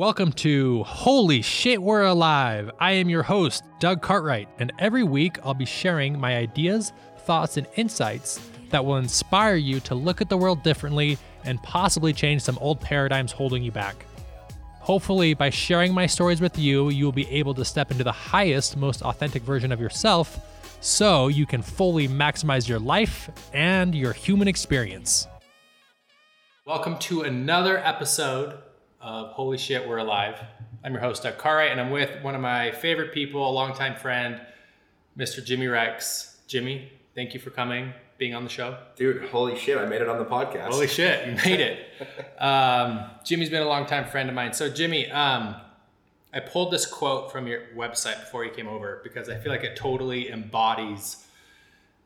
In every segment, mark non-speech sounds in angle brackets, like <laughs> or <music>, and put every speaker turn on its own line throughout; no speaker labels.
Welcome to Holy Shit, We're Alive. I am your host, Doug Cartwright, and every week I'll be sharing my ideas, thoughts, and insights that will inspire you to look at the world differently and possibly change some old paradigms holding you back. Hopefully, by sharing my stories with you, you will be able to step into the highest, most authentic version of yourself so you can fully maximize your life and your human experience. Welcome to another episode of Holy Shit, We're Alive. I'm your host, Doug Cartwright, and I'm with one of my favorite people, a longtime friend, Mr. Jimmy Rex. Jimmy, thank you for coming, being on the show.
Dude, holy shit, I made it on the podcast.
Holy shit, you made it. <laughs> um, Jimmy's been a longtime friend of mine. So, Jimmy, um, I pulled this quote from your website before you came over because I feel like it totally embodies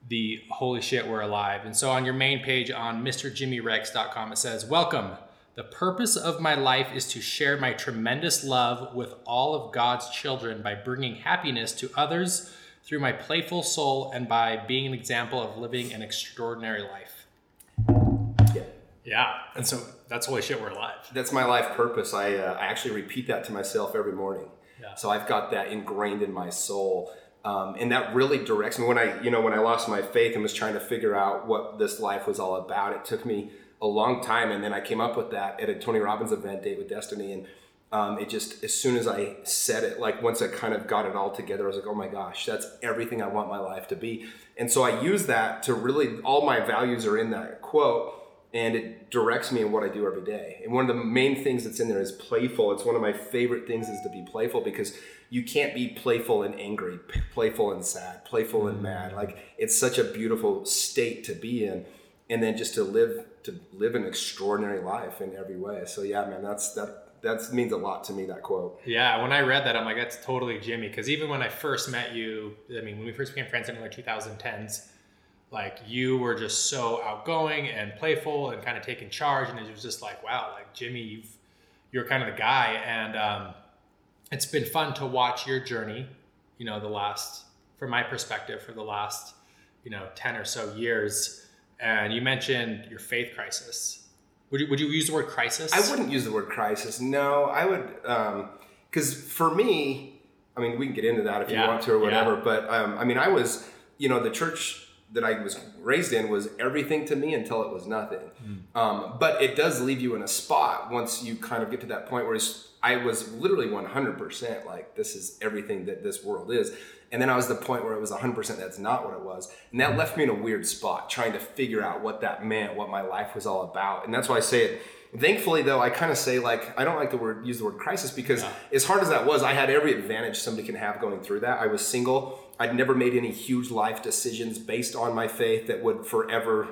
the holy shit, we're alive. And so on your main page on MrJimmyRex.com, it says, Welcome. The purpose of my life is to share my tremendous love with all of God's children by bringing happiness to others through my playful soul and by being an example of living an extraordinary life.
Yeah.
Yeah. And so that's holy shit, we're alive.
That's my life purpose. I, uh, I actually repeat that to myself every morning.
Yeah.
So I've got that ingrained in my soul. Um, and that really directs me when I, you know, when I lost my faith and was trying to figure out what this life was all about. It took me a long time, and then I came up with that at a Tony Robbins event, Date with Destiny, and um, it just as soon as I said it, like once I kind of got it all together, I was like, oh my gosh, that's everything I want my life to be. And so I use that to really all my values are in that quote. And it directs me in what I do every day. And one of the main things that's in there is playful. It's one of my favorite things is to be playful because you can't be playful and angry, playful and sad, playful and mad. Like it's such a beautiful state to be in and then just to live to live an extraordinary life in every way. So yeah, man, that's that that means a lot to me. That quote.
Yeah, when I read that, I'm like, that's totally Jimmy. Because even when I first met you, I mean, when we first became friends in like 2010s, like you were just so outgoing and playful and kind of taking charge, and it was just like, wow, like Jimmy, you've you're kind of the guy, and um, it's been fun to watch your journey. You know, the last, from my perspective, for the last, you know, 10 or so years and you mentioned your faith crisis. Would you, would you use the word crisis?
I wouldn't use the word crisis. No, I would, because um, for me, I mean, we can get into that if
Yeah,
you want to or whatever.
yeah.
But um, I mean, I was, you know, the church that I was raised in was everything to me until it was nothing.
Hmm.
Um, but it does leave you in a spot once you kind of get to that point where it's, I was literally 100% like, this is everything that this world is. And then I was the point where it was 100% that's not what it was. And that left me in a weird spot trying to figure out what that meant, what my life was all about. And that's why I say it. Thankfully, though, I kind of say like I don't like the word use the word crisis because
Yeah.
as hard as that was, I had every advantage somebody can have going through that. I was single. I'd never made any huge life decisions based on my faith that would forever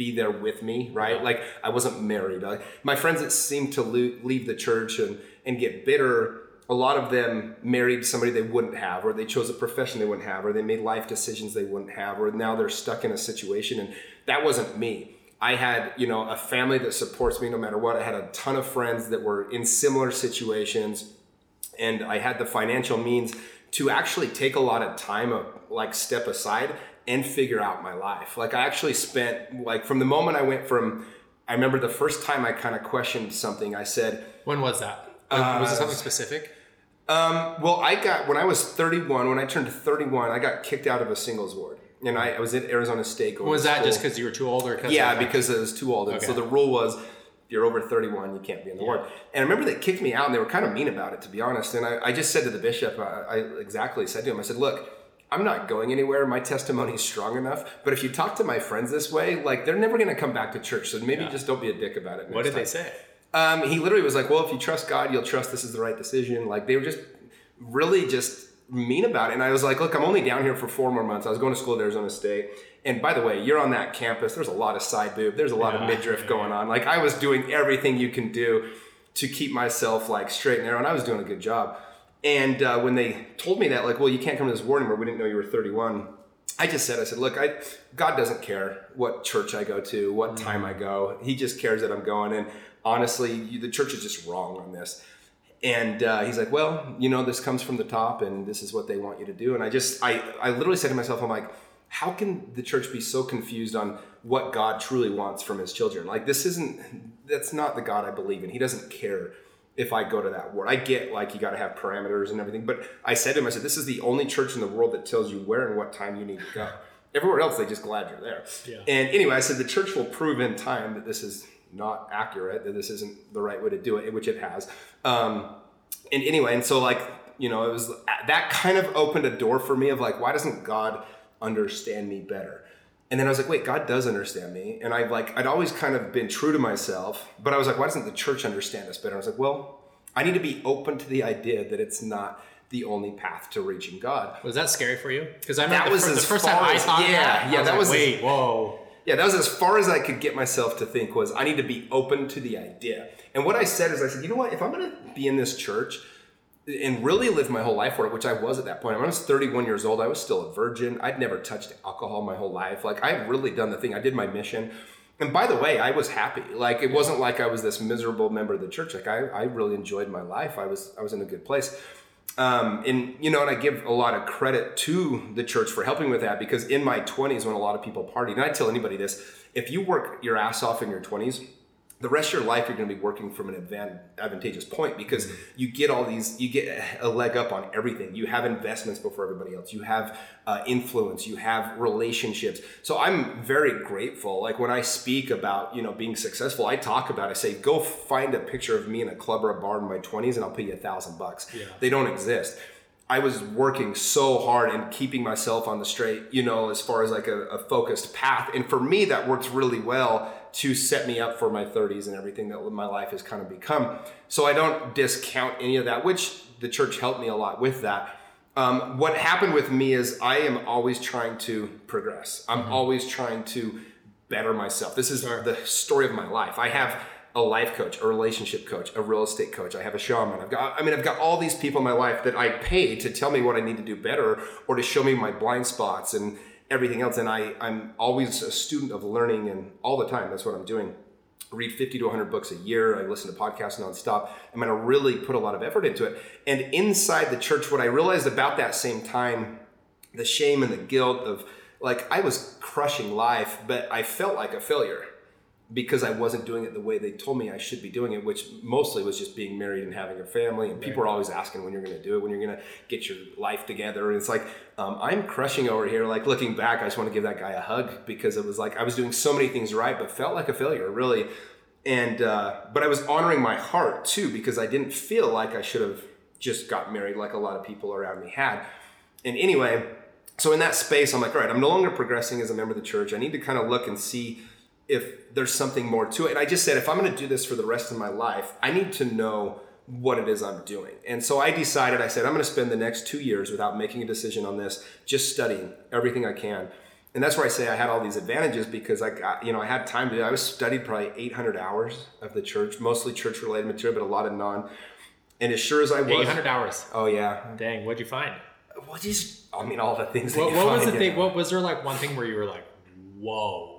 be there with me, right?
Yeah.
Like I wasn't married. I, my friends that seemed to lo- leave the church and and get bitter, a lot of them married somebody they wouldn't have, or they chose a profession they wouldn't have, or they made life decisions they wouldn't have, or now they're stuck in a situation. And that wasn't me. I had, you know, a family that supports me no matter what. I had a ton of friends that were in similar situations and I had the financial means to actually take a lot of time, uh, like step aside and figure out my life. Like I actually spent like from the moment I went from, I remember the first time I kind of questioned something. I said,
When was that? was it
Uh,
something specific?
um, well, I got when I was 31. When I turned 31, I got kicked out of a singles ward, and I, I was at Arizona State.
Was that
school.
just because you were too old, or cause
Yeah, because it was too old. And so the rule was if you're over 31, you can't be in the ward. And I remember they kicked me out and they were kind of mean about it, to be honest. And I, I just said to the bishop, I, I exactly said to him, I said, look, I'm not going anywhere. My testimony is strong enough. But if you talk to my friends this way, like they're never going to come back to church. So maybe
Yeah.
just don't be a dick about it.
what did they say?
Um, he literally was like, "Well, if you trust God, you'll trust this is the right decision." Like they were just really just mean about it, and I was like, "Look, I'm only down here for four more months. I was going to school at Arizona State, and by the way, you're on that campus. There's a lot of side boob. There's a lot
Yeah,
of midriff going on. Like I was doing everything you can do to keep myself like straight and narrow, and I was doing a good job. And uh, when they told me that, like, well, you can't come to this ward anymore. We didn't know you were 31. I just said, I said, look, I, God doesn't care what church I go to, what time I go. He just cares that I'm going. And honestly, you, the church is just wrong on this. And uh, he's like, well, you know, this comes from the top, and this is what they want you to do. And I just, I, I literally said to myself, I'm like, how can the church be so confused on what God truly wants from His children? Like, this isn't, that's not the God I believe in. He doesn't care if I go to that ward. I get like you got to have parameters and everything, but I said to him, I said, this is the only church in the world that tells you where and what time you need to go. <laughs> Everywhere else, they just glad you're there.
Yeah.
And anyway, I said the church will prove in time that this is not accurate, that this isn't the right way to do it, which it has. Um, and anyway, and so like you know, it was that kind of opened a door for me of like, why doesn't God understand me better? And then I was like, wait, God does understand me. And I've like, I'd always kind of been true to myself, but I was like, why doesn't the church understand us better? I was like, well, I need to be open to the idea that it's not the only path to reaching God.
Was that scary for you? Because I remember
That
the,
was
fir- the first time I
as-
thought
yeah,
that.
yeah,
was
that
like,
was-
wait, whoa.
Yeah, that was as far as I could get myself to think was I need to be open to the idea. And what I said is I said, you know what, if I'm gonna be in this church and really live my whole life for it, which I was at that point. When I was 31 years old, I was still a virgin. I'd never touched alcohol my whole life. Like I had really done the thing. I did my mission. And by the way, I was happy. Like it wasn't like I was this miserable member of the church. Like I, I really enjoyed my life. I was I was in a good place. Um, and you know, and I give a lot of credit to the church for helping with that because in my 20s, when a lot of people partied, and I tell anybody this: if you work your ass off in your 20s, the rest of your life you're going to be working from an advan- advantageous point because you get all these, you get a leg up on everything. You have investments before everybody else. You have uh, influence. You have relationships. So I'm very grateful. Like when I speak about you know being successful, I talk about. I say, go find a picture of me in a club or a bar in my 20s, and I'll pay you a thousand bucks. They don't exist. I was working so hard and keeping myself on the straight, you know, as far as like a, a focused path. And for me, that worked really well to set me up for my 30s and everything that my life has kind of become. So I don't discount any of that, which the church helped me a lot with that. Um, what happened with me is I am always trying to progress. I'm always trying to better myself. This is the story of my life. I have a life coach, a relationship coach, a real estate coach. I have a shaman. I've got, I mean, I've got all these people in my life that I pay to tell me what I need to do better or to show me my blind spots and everything else. And I, I'm always a student of learning and all the time. That's what I'm doing. I read 50 to 100 books a year. I listen to podcasts nonstop. I'm going to really put a lot of effort into it. And inside the church, what I realized about that same time, the shame and the guilt of like, I was crushing life, but I felt like a failure because I wasn't doing it the way they told me I should be doing it, which mostly was just being married and having a family. And people are always asking when you're going to do it, when you're going to get your life together. And it's like, um, I'm crushing over here. Like looking back, I just want to give that guy a hug because it was like I was doing so many things right, but felt like a failure, really. And, uh, but I was honoring my heart too because I didn't feel like I should have just got married like a lot of people around me had. And anyway, so in that space, I'm like, all right, I'm no longer progressing as a member of the church. I need to kind of look and see if there's something more to it. And I just said, if I'm going to do this for the rest of my life, I need to know what it is I'm doing. And so I decided, I said, I'm going to spend the next two years without making a decision on this, just studying everything I can. And that's where I say I had all these advantages because I got, you know, I had time to, I was studied probably 800 hours of the church, mostly church related material, but a lot of non. And as sure as I was,
800 hours.
oh yeah,
Dang, what'd you find?
well, just, I mean, all the things. that
What,
you
what was the thing?
know.
What was there like one thing where you were like, whoa?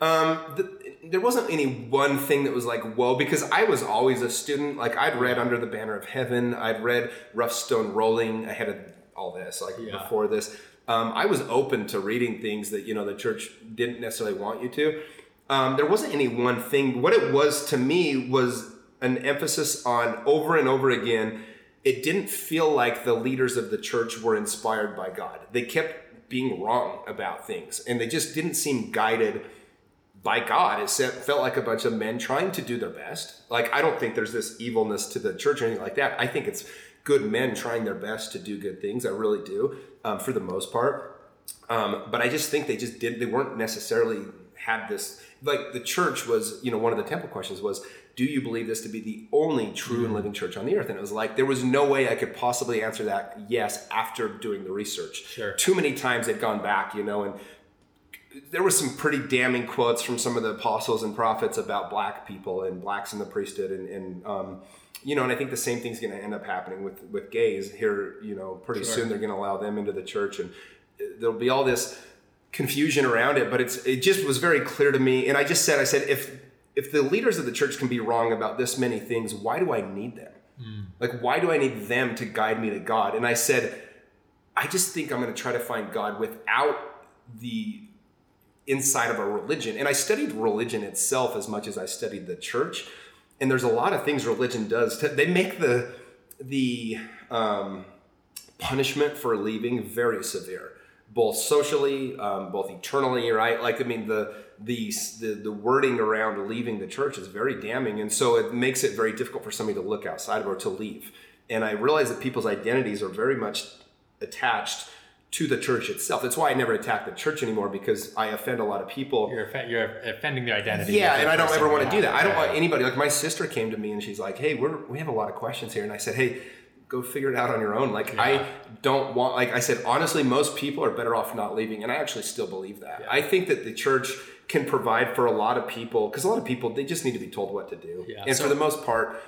Um, the, there wasn't any one thing that was like whoa because I was always a student. Like I'd read Under the Banner of Heaven, I'd read Rough Stone Rolling ahead of all this, like
Yeah.
before this. Um, I was open to reading things that you know the church didn't necessarily want you to. Um, there wasn't any one thing. What it was to me was an emphasis on over and over again. It didn't feel like the leaders of the church were inspired by God. They kept being wrong about things, and they just didn't seem guided by God. It felt like a bunch of men trying to do their best. Like, I don't think there's this evilness to the church or anything like that. I think it's good men trying their best to do good things. I really do, um, for the most part. Um, but I just think they just did, they weren't necessarily had this, like, the church was, you know, one of the temple questions was, do you believe this to be the only true and living church on the earth? And it was like, there was no way I could possibly answer that yes after doing the research.
Sure.
Too many times they'd gone back, you know, and there were some pretty damning quotes from some of the apostles and prophets about black people and blacks in the priesthood and, and um, you know and i think the same thing's going to end up happening with with gays here you know pretty
Sure.
soon they're going to allow them into the church and there'll be all this confusion around it but it's it just was very clear to me and i just said i said if if the leaders of the church can be wrong about this many things why do i need them? Like why do i need them to guide me to god? And i said i just think i'm going to try to find god without the inside of a religion. And I studied religion itself as much as I studied the church. and there's a lot of things religion does. To, they make the the um, punishment for leaving very severe, both socially, um, both eternally. Right? Like I mean, the, the the the wording around leaving the church is very damning, and so it makes it very difficult for somebody to look outside of or to leave. And I realize that people's identities are very much attached to the church itself. That's why I never attack the church anymore because I offend a lot of people.
You're, you're offending their identity.
Yeah, and I don't ever want to do that. I don't want anybody like my sister came to me and she's like, "Hey, we're we have a lot of questions here," and I said, "Hey." Go figure it out on your own. Like I don't want, like I said, honestly, most people are better off not leaving, and I actually still believe that. I think that the church can provide for a lot of people because a lot of people they just need to be told what to do,
Yeah,
and
so-
for the most part,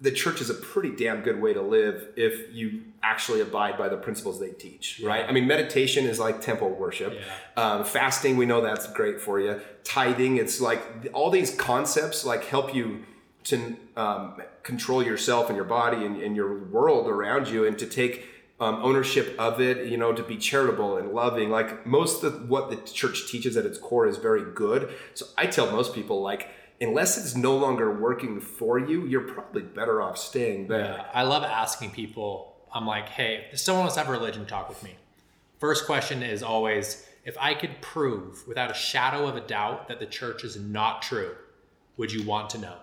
the church is a pretty damn good way to live if you actually abide by the principles they teach, right? I mean, meditation is like temple worship. Um, fasting, we know that's great for you. Tithing, it's like all these concepts like help you to um, control yourself and your body and, and your world around you and to take um, ownership of it, you know, to be charitable and loving. Like most of what the church teaches at its core is very good. So I tell most people, like, unless it's no longer working for you, you're probably better off staying there.
Yeah, I love asking people. I'm like, hey, if someone wants to have a religion talk with me, first question is always, if I could prove without a shadow of a doubt that the church is not true, would you want to know?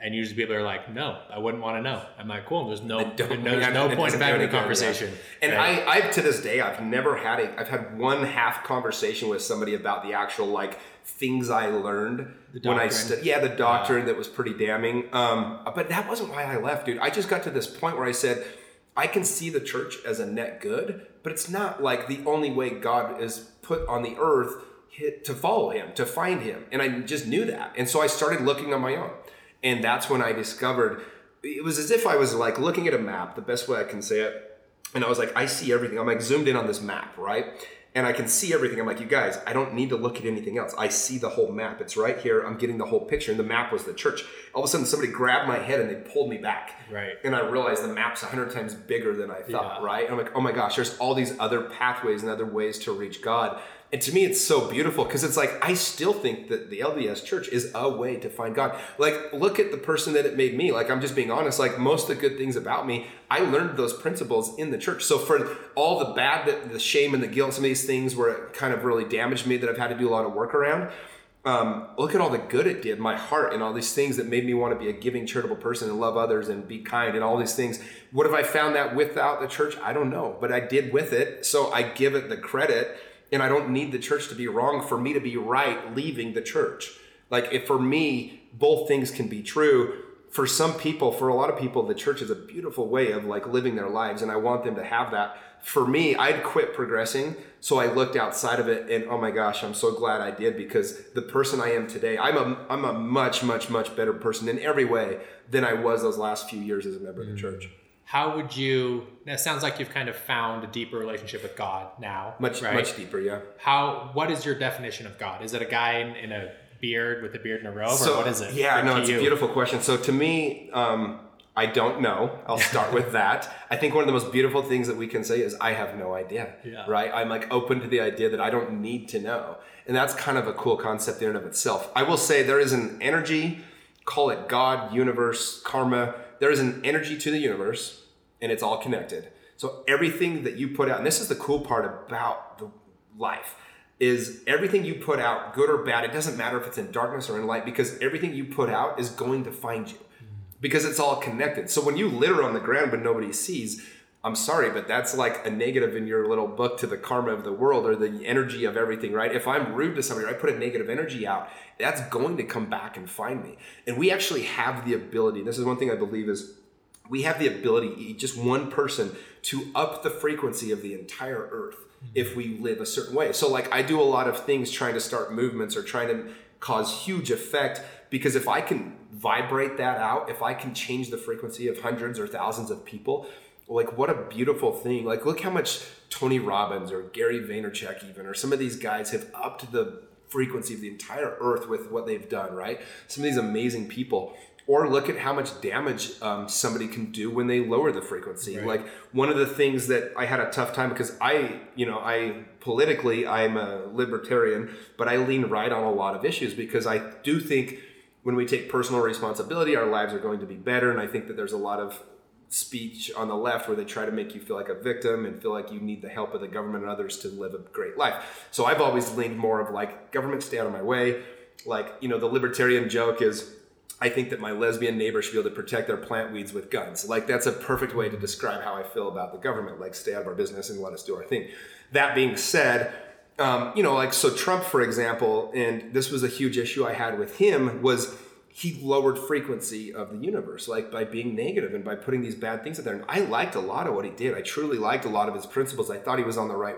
And usually people are like, no, I wouldn't want to know. I'm like, cool. There's no, there's no, no point of having a conversation.
And
Right?
I, I've to this day, I've never had a, I've had one half conversation with somebody about the actual like things I learned
The
when I studied. Yeah, the doctrine that was pretty damning. Um, but that wasn't why I left, dude. I just got to this point where I said, I can see the church as a net good, but it's not like the only way God is put on the earth to follow him, to find him. And I just knew that. And so I started looking on my own. And that's when I discovered it was as if I was like looking at a map, the best way I can say it. And I was like, I see everything. I'm like zoomed in on this map, right? And I can see everything. I'm like, you guys, I don't need to look at anything else. I see the whole map. It's right here. I'm getting the whole picture. And the map was the church. All of a sudden, somebody grabbed my head and they pulled me back.
Right.
And I realized the map's 100 times bigger than I thought,
Yeah.
right? And I'm like, oh my gosh, there's all these other pathways and other ways to reach God. And to me, it's so beautiful because it's like, I still think that the LDS church is a way to find God. Like, look at the person that it made me. Like, I'm just being honest. Like, most of the good things about me, I learned those principles in the church. So, for all the bad, that the shame and the guilt, some of these things where it kind of really damaged me that I've had to do a lot of work around, um, look at all the good it did, my heart, and all these things that made me want to be a giving, charitable person and love others and be kind and all these things. Would have I found that without the church? I don't know, but I did with it. So I give it the credit, and I don't need the church to be wrong for me to be right leaving the church. Like, if for me, both things can be true. For some people, for a lot of people, the church is a beautiful way of like living their lives, and I want them to have that. For me, I'd quit progressing, so I looked outside of it, and oh my gosh, I'm so glad I did because the person I am today, I'm a I'm a much much much better person in every way than I was those last few years as a member of the mm. church.
How would you? It sounds like you've kind of found a deeper relationship with God now.
Much
right?
much deeper, yeah.
How? What is your definition of God? Is it a guy in, in a beard with a beard and a robe, or what is it?
Yeah, no, it's
you?
a beautiful question. So to me, um, I don't know. I'll start with <laughs> that. I think one of the most beautiful things that we can say is I have no idea.
Yeah.
Right? I'm like open to the idea that I don't need to know. And that's kind of a cool concept in and of itself. I will say there is an energy, call it God, universe, karma. There is an energy to the universe and it's all connected. So everything that you put out, and this is the cool part about the life, is everything you put out, good or bad, it doesn't matter if it's in darkness or in light, because everything you put out is going to find you. Because it's all connected. So when you litter on the ground but nobody sees, I'm sorry, but that's like a negative in your little book to the karma of the world or the energy of everything, right? If I'm rude to somebody or I put a negative energy out, that's going to come back and find me. And we actually have the ability, this is one thing I believe is we have the ability, just one person, to up the frequency of the entire earth mm-hmm. if we live a certain way. So, like, I do a lot of things trying to start movements or trying to cause huge effect because if I can vibrate that out, if I can change the frequency of hundreds or thousands of people, like, what a beautiful thing. Like, look how much Tony Robbins or Gary Vaynerchuk, even, or some of these guys have upped the frequency of the entire earth with what they've done, right? Some of these amazing people or look at how much damage um, somebody can do when they lower the frequency. Like one of the things that I had a tough time because I, you know, I politically I'm a libertarian, but I lean right on a lot of issues because I do think when we take personal responsibility, our lives are going to be better. And I think that there's a lot of speech on the left where they try to make you feel like a victim and feel like you need the help of the government and others to live a great life. So I've always leaned more of like government stay out of my way. Like, you know, the libertarian joke is I think that my lesbian neighbor should be able to protect their plant weeds with guns. Like that's a perfect way to describe how I feel about the government. Like stay out of our business and let us do our thing. That being said, um, you know, like so Trump, for example, and this was a huge issue I had with him was he lowered frequency of the universe, like by being negative and by putting these bad things out there. And I liked a lot of what he did. I truly liked a lot of his principles. I thought he was on the right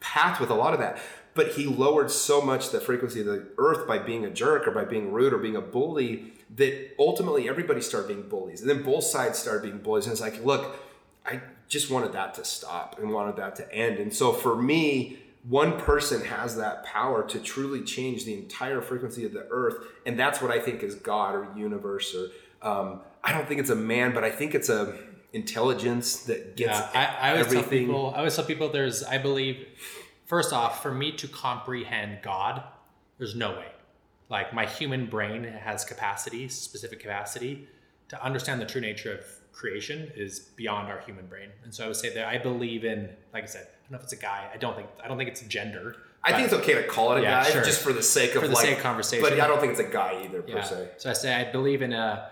path with a lot of that. But he lowered so much the frequency of the earth by being a jerk or by being rude or being a bully that ultimately everybody started being bullies. And then both sides started being bullies. And it's like, look, I just wanted that to stop and wanted that to end. And so for me, one person has that power to truly change the entire frequency of the earth and that's what i think is god or universe or um, i don't think it's a man but i think it's a intelligence that gets
yeah, I, I always
everything.
tell people i always tell people there's i believe first off for me to comprehend god there's no way like my human brain has capacity specific capacity to understand the true nature of creation is beyond our human brain and so i would say that i believe in like i said I don't know if it's a guy. I don't think I don't think it's gender.
I think it's okay to call it a
Yeah,
guy
sure.
just for the sake of
For the
like
sake of conversation.
But I don't think it's a guy either per se.
So I say I believe in a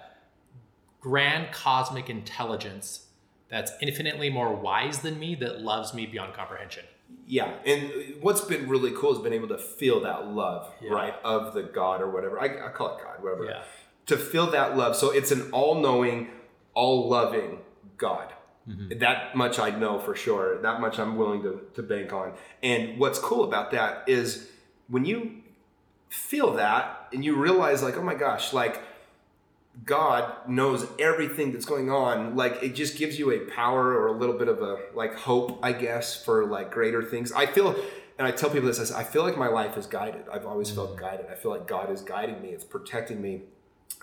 grand cosmic intelligence that's infinitely more wise than me that loves me beyond comprehension.
Yeah, and what's been really cool has been able to feel that love,
Yeah.
right, of the God or whatever. I, I call it God, whatever.
Yeah.
To feel that love. So it's an all-knowing, all-loving God.
Mm-hmm.
That much I know for sure. That much I'm willing to, to bank on. And what's cool about that is when you feel that and you realize, like, oh my gosh, like God knows everything that's going on. Like it just gives you a power or a little bit of a like hope, I guess, for like greater things. I feel, and I tell people this: I feel like my life is guided. I've always felt guided. I feel like God is guiding me. It's protecting me.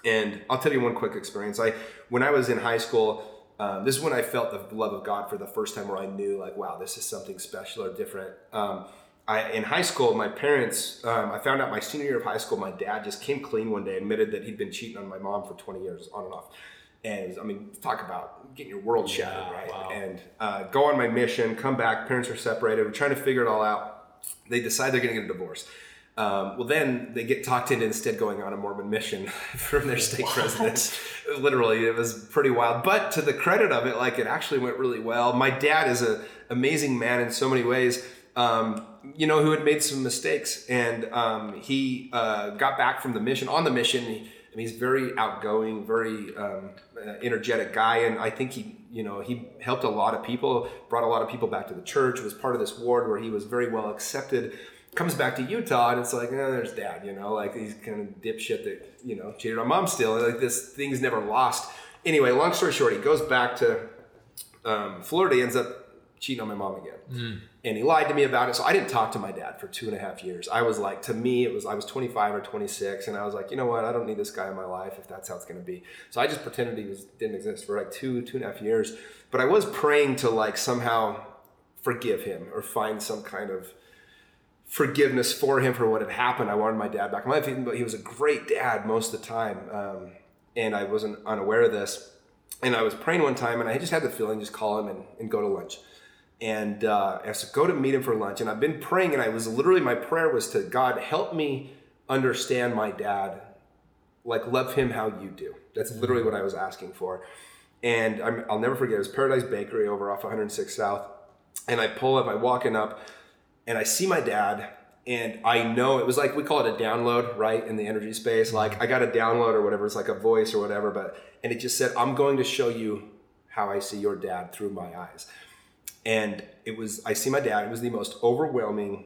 And I'll tell you one quick experience. I when I was in high school. Um, this is when I felt the love of God for the first time, where I knew, like, wow, this is something special or different. Um, I, in high school, my parents, um, I found out my senior year of high school, my dad just came clean one day, admitted that he'd been cheating on my mom for 20 years, on and off. And was- I mean, talk about getting your world shattered,
Yeah,
right?
wow.
And uh, go on my mission, come back, parents are separated, we're trying to figure it all out. They decide they're going to get a divorce. Um, well, then they get talked into instead going on a Mormon mission <laughs> from their stake president. Literally, it was pretty wild. But to the credit of it, like it actually went really well. My dad is an amazing man in so many ways. Um, you know, who had made some mistakes, and um, he uh, got back from the mission. On the mission, and he's very outgoing, very um, uh, energetic guy, and I think he, you know, he helped a lot of people, brought a lot of people back to the church. Was part of this ward where he was very well accepted comes back to Utah and it's like, oh, there's dad, you know, like he's kind of dipshit that, you know, cheated on mom still. Like this thing's never lost. Anyway, long story short, he goes back to um, Florida, ends up cheating on my mom again. And he lied to me about it. So I didn't talk to my dad for two and a half years. I was like, to me, it was, I was 25 or 26. And I was like, you know what? I don't need this guy in my life if that's how it's going to be. So I just pretended he was, didn't exist for like two, two and a half years. But I was praying to like somehow forgive him or find some kind of forgiveness for him for what had happened. I wanted my dad back in my life, though he was a great dad most of the time. Um, and I wasn't unaware of this. And I was praying one time, and I just had the feeling just call him and, and go to lunch. And uh, I said, go to meet him for lunch. And I've been praying, and I was literally, my prayer was to God, help me understand my dad, like love him how you do. That's literally what I was asking for. And I'm, I'll never forget, it was Paradise Bakery over off 106 South. And I pull up, I walking up, and I see my dad, and I know it was like we call it a download, right, in the energy space. Like I got a download or whatever, it's like a voice or whatever, but and it just said, "I'm going to show you how I see your dad through my eyes." And it was, I see my dad. It was the most overwhelming,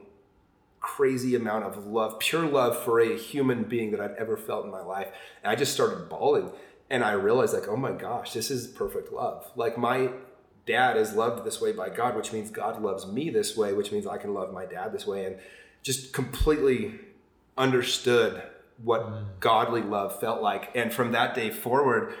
crazy amount of love, pure love for a human being that I'd ever felt in my life. And I just started bawling, and I realized, like, oh my gosh, this is perfect love. Like my dad is loved this way by God, which means God loves me this way, which means I can love my dad this way. And just completely understood what mm. godly love felt like. And from that day forward,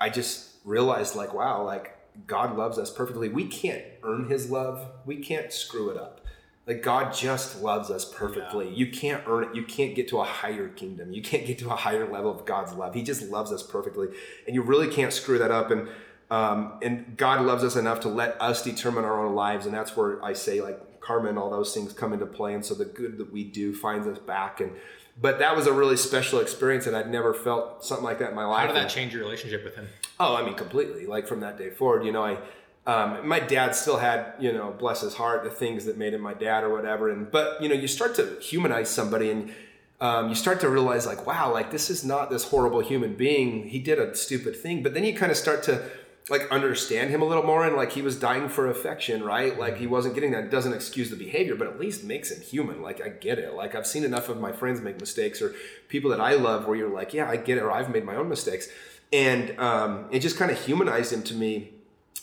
I just realized, like, wow, like God loves us perfectly. We can't earn his love, we can't screw it up. Like God just loves us perfectly. You can't earn it. You can't get to a higher kingdom. You can't get to a higher level of God's love. He just loves us perfectly, and you really can't screw that up. And um, and God loves us enough to let us determine our own lives, and that's where I say like karma and all those things come into play. And so the good that we do finds us back. And but that was a really special experience, and I'd never felt something like that in my life.
How did that change your relationship with him?
Oh, I mean, completely. Like from that day forward, you know, I, um, my dad still had, you know, bless his heart, the things that made him my dad or whatever. And but you know, you start to humanize somebody, and um, you start to realize, like, wow, like this is not this horrible human being. He did a stupid thing, but then you kind of start to like understand him a little more, and like he was dying for affection, right? Like he wasn't getting that. It doesn't excuse the behavior, but at least makes him human. Like I get it. Like I've seen enough of my friends make mistakes or people that I love where you're like, yeah, I get it, or I've made my own mistakes and um, it just kind of humanized him to me.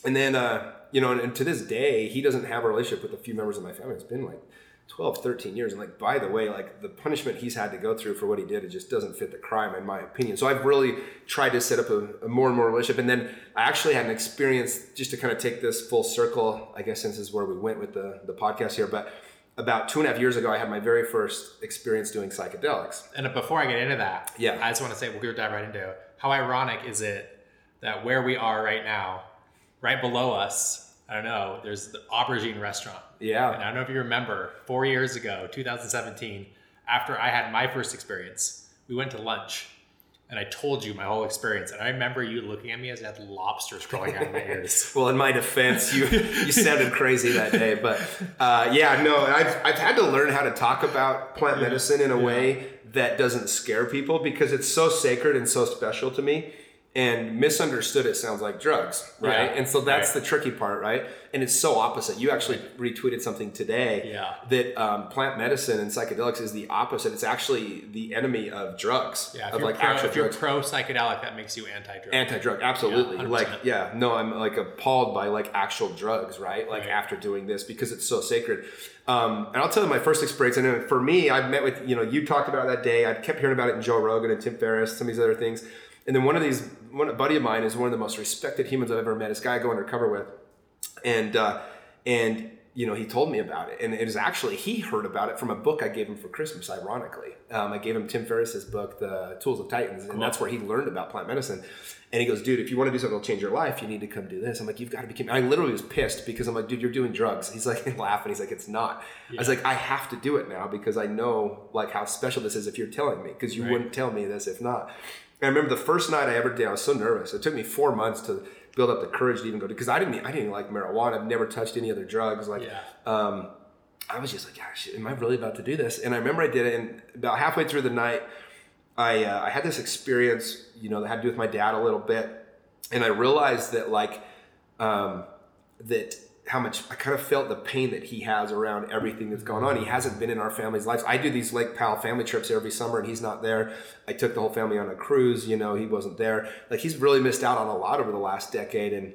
And then, uh, you know, and, and to this day, he doesn't have a relationship with a few members of my family. It's been like 12, 13 years. And like, by the way, like the punishment he's had to go through for what he did, it just doesn't fit the crime, in my opinion. So I've really tried to set up a, a more and more relationship. And then I actually had an experience just to kind of take this full circle, I guess, since this is where we went with the, the podcast here. But about two and a half years ago, I had my very first experience doing psychedelics.
And before I get into that,
Yeah.
I just want to say we'll dive right into it. how ironic is it that where we are right now, right below us, I don't know, there's the aubergine restaurant.
Yeah.
And I don't know if you remember, four years ago, 2017, after I had my first experience, we went to lunch and I told you my whole experience. And I remember you looking at me as I had lobsters crawling out of my ears. <laughs>
Well, in my defense, you you sounded crazy that day, but uh, yeah, no, I've I've had to learn how to talk about plant medicine in a way that doesn't scare people because it's so sacred and so special to me. And misunderstood, it sounds like drugs, right?
Yeah,
and so that's
right.
the tricky part, right? And it's so opposite. You actually retweeted something today
Yeah.
that um, plant medicine and psychedelics is the opposite. It's actually the enemy of drugs,
Yeah, if
of
you're,
like
pro,
actual
if you're
drugs.
pro psychedelic, that makes you anti-drug.
Anti-drug, absolutely.
Yeah,
like, yeah, no, I'm like appalled by like actual drugs, right? Like
Right.
after doing this because it's so sacred. Um, and I'll tell you my first experience. And for me, I met with you know you talked about that day. I kept hearing about it in Joe Rogan and Tim Ferriss, some of these other things. And then one of these, one a buddy of mine is one of the most respected humans I've ever met. This guy I go undercover with, and uh, and you know he told me about it. And it was actually he heard about it from a book i gave him for christmas ironically. Um, i gave him tim ferriss's book the tools of titans and that's where he learned about plant medicine. And he goes dude if you want to do something that'll change your life you need to come do this. I'm like you've got to be kidding i literally was pissed because i'm like dude you're doing drugs. He's like <laughs> laughing. He's like it's not. I was like i have to do it now because i know like how special this is if you're telling me because you
Right.
wouldn't tell me this if not I remember the first night I ever did, I was so nervous. It took me four months to build up the courage to even go because I didn't, I didn't even like marijuana. I've never touched any other drugs. Like,
Yeah.
um, I was just like, gosh, am I really about to do this? And I remember I did it, and about halfway through the night, I uh, I had this experience, you know, that had to do with my dad a little bit, and I realized that like um, that how much I kind of felt the pain that he has around everything that's going on. He hasn't been in our family's lives. I do these Lake Powell family trips every summer, and he's not there. I took the whole family on a cruise. You know, he wasn't there. Like he's really missed out on a lot over the last decade, and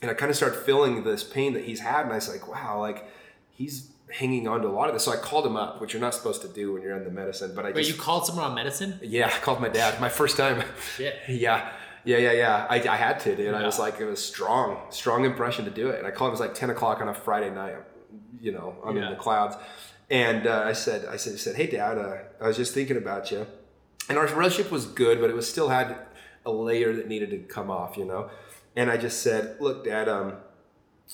and I kind of started feeling this pain that he's had, and I was like, wow, like he's hanging on to a lot of this. So I called him up, which you're not supposed to do when you're in the medicine, but I
But you called someone on medicine?
yeah, I called my dad. My first time.
Shit.
yeah. Yeah, yeah, yeah. I, I had to, dude. I was like, it was strong, strong impression to do it. And I called him, it was like 10 o'clock on a Friday night, you know, I'm in the clouds. And uh, I said, I said, I said, hey, dad, uh, I was just thinking about you. And our relationship was good, but it was still had a layer that needed to come off, you know? And I just said, look, dad, um,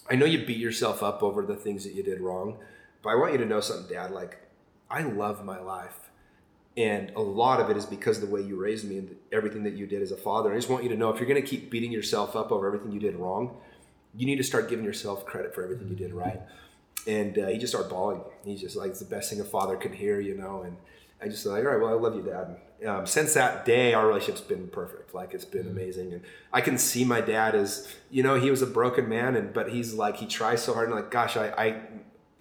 I know you beat yourself up over the things that you did wrong, but I want you to know something, Dad. Like, I love my life. And a lot of it is because of the way you raised me and everything that you did as a father. I just want you to know if you're going to keep beating yourself up over everything you did wrong, you need to start giving yourself credit for everything you did right. And uh, he just started bawling. He's just like, it's the best thing a father can hear, you know? And I just like, all right, well, I love you, Dad. Um, since that day, our relationship's been perfect. Like it's been amazing, and I can see my dad as, you know, he was a broken man, and but he's like he tries so hard, and like, gosh, I, I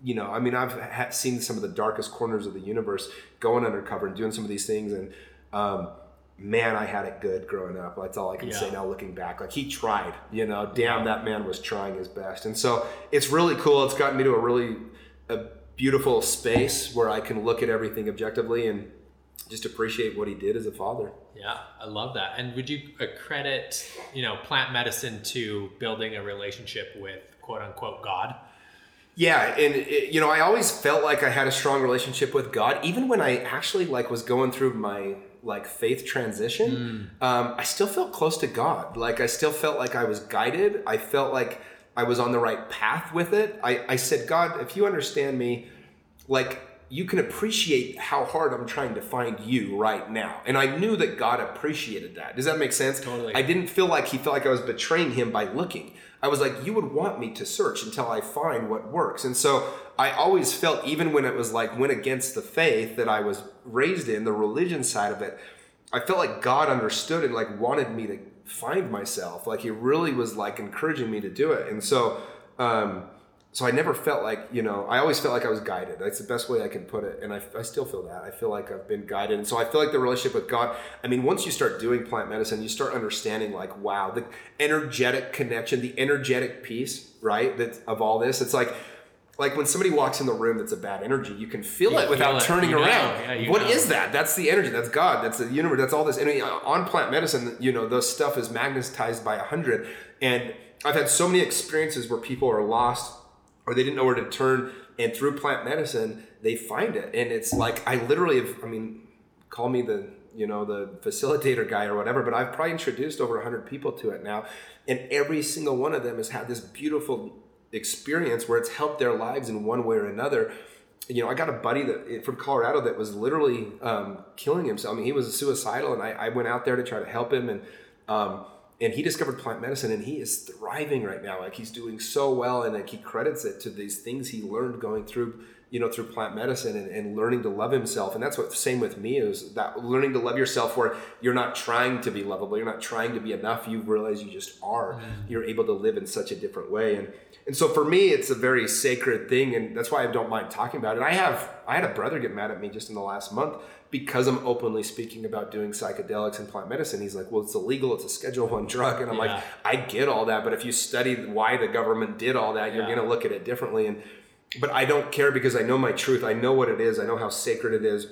you know, I mean, I've ha- seen some of the darkest corners of the universe going undercover and doing some of these things, and um, man, I had it good growing up. That's all I can say now, looking back. Like he tried, you know, damn, that man was trying his best, and so it's really cool. It's gotten me to a really a beautiful space where I can look at everything objectively and just appreciate what he did as a father.
Yeah, I love that. And would you accredit, you know, plant medicine to building a relationship with quote unquote God?
Yeah, and it, you know, I always felt like I had a strong relationship with God, even when I actually like was going through my like faith transition. Um, I still felt close to God. Like I still felt like I was guided. I felt like I was on the right path with it. I, I said, God, if you understand me, like you can appreciate how hard I'm trying to find you right now. And I knew that God appreciated that. Does that make sense?
Totally.
I didn't feel like he felt like I was betraying him by looking. I was like, you would want me to search until I find what works. And so I always felt, even when it was like went against the faith that I was raised in, the religion side of it, I felt like God understood and like wanted me to find myself. Like he really was like encouraging me to do it. And so, um, so I never felt like, you know, I always felt like I was guided. That's the best way I can put it. And I, I still feel that. I feel like I've been guided. And so I feel like the relationship with God, I mean, once you start doing plant medicine, you start understanding like, wow, the energetic connection, the energetic piece, right? That of all this, it's like, like when somebody walks in the room that's a bad energy, you can feel
You
it without
feel
turning around.
Yeah,
What
know.
is that? That's the energy. That's God. That's the universe. That's all this. And uh, on plant medicine, you know, the stuff is magnetized by a hundred. And I've had so many experiences where people are lost or they didn't know where to turn, and through plant medicine, they find it. And it's like I literally have. I mean, call me the you know the facilitator guy or whatever, but I've probably introduced over hundred people to it now, and every single one of them has had this beautiful experience where it's helped their lives in one way or another you know, I got a buddy that from Colorado that was literally um, killing himself. I mean, he was suicidal, and I, I went out there to try to help him, and um, and he discovered plant medicine, and he is thriving right now. Like he's doing so well, and like he credits it to these things he learned going through, you know, through plant medicine and, and learning to love himself. And that's what same with me is that learning to love yourself, where you're not trying to be lovable, you're not trying to be enough. You realize you just are. Mm-hmm. You're able to live in such a different way, and and so for me, it's a very sacred thing, and that's why I don't mind talking about it. I have I had a brother get mad at me just in the last month because I'm openly speaking about doing psychedelics and plant medicine. He's like, "Well, it's illegal. It's a Schedule One drug," and I'm
Yeah.
like, "I get all that, but if you study why the government did all that, you're
Yeah.
going to look at it differently." And but I don't care because I know my truth. I know what it is. I know how sacred it is.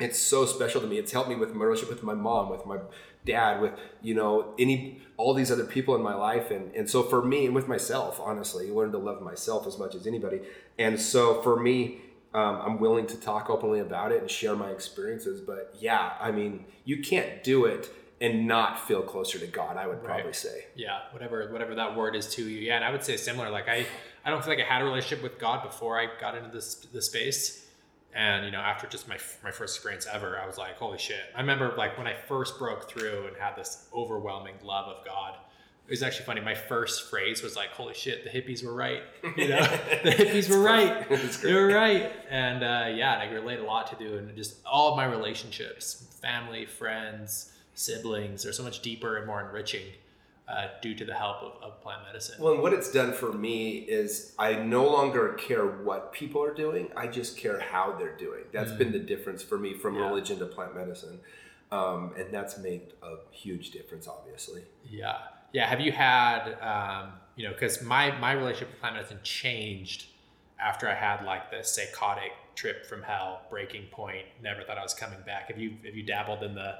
It's so special to me. It's helped me with my relationship with my mom, with my dad, with you know any all these other people in my life, and and so for me and with myself, honestly, I learned to love myself as much as anybody. And so for me, um, I'm willing to talk openly about it and share my experiences. But yeah, I mean, you can't do it and not feel closer to God. I would probably
Right.
say.
yeah whatever whatever that word is to you yeah and i would say similar like i i don't feel like i had a relationship with god before i got into this the space and you know after just my my first experience ever i was like holy shit i remember like when i first broke through and had this overwhelming love of god was actually funny my first phrase was like holy shit the hippies were right <laughs> you know the hippies were right <laughs> they were right and uh, yeah and i relate a lot to do and just all of my relationships family friends siblings—they're so much deeper and more enriching uh, due to the help of, of plant medicine.
Well, and what it's done for me is I no longer care what people are doing. I just care how they're doing. That's been the difference for me from
Mm. Yeah.
religion to plant medicine. Um, and that's made a huge difference, obviously.
yeah, yeah. Have you had, um, you know, because my my relationship with plant medicine changed after I had like the psychotic trip from hell, breaking point. Never thought I was coming back. Have you have you dabbled in the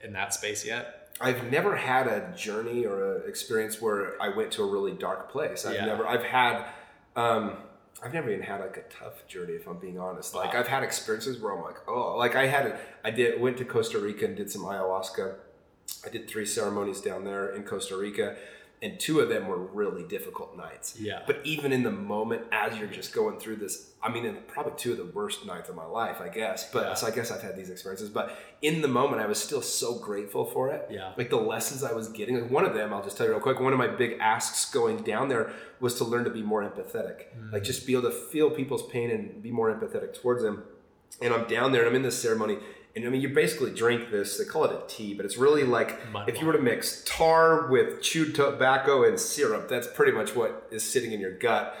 in that space yet?
I've never had a journey or an experience where I went to a really dark place. I've
Yeah.
never, I've had, um, I've never even had like a tough journey, if I'm being honest. Like
Wow.
I've had experiences where I'm like, oh, like I had, I did, went to Costa Rica and did some ayahuasca. I did three ceremonies down there in Costa Rica, and two of them were really difficult nights.
Yeah.
But even in the moment, as you're just going through this, I mean, probably two of the worst nights of my life, I guess. But
Yeah.
so I guess I've had these experiences. But in the moment, I was still so grateful for it.
Yeah.
Like the lessons I was getting. Like one of them, I'll just tell you real quick. One of my big asks going down there was to learn to be more empathetic. Mm. Like just be able to feel people's pain and be more empathetic towards them. And I'm down there and I'm in this ceremony. And I mean, you basically drink this. They call it a tea, but it's really like if you were to mix tar with chewed tobacco and syrup. That's pretty much what is sitting in your gut.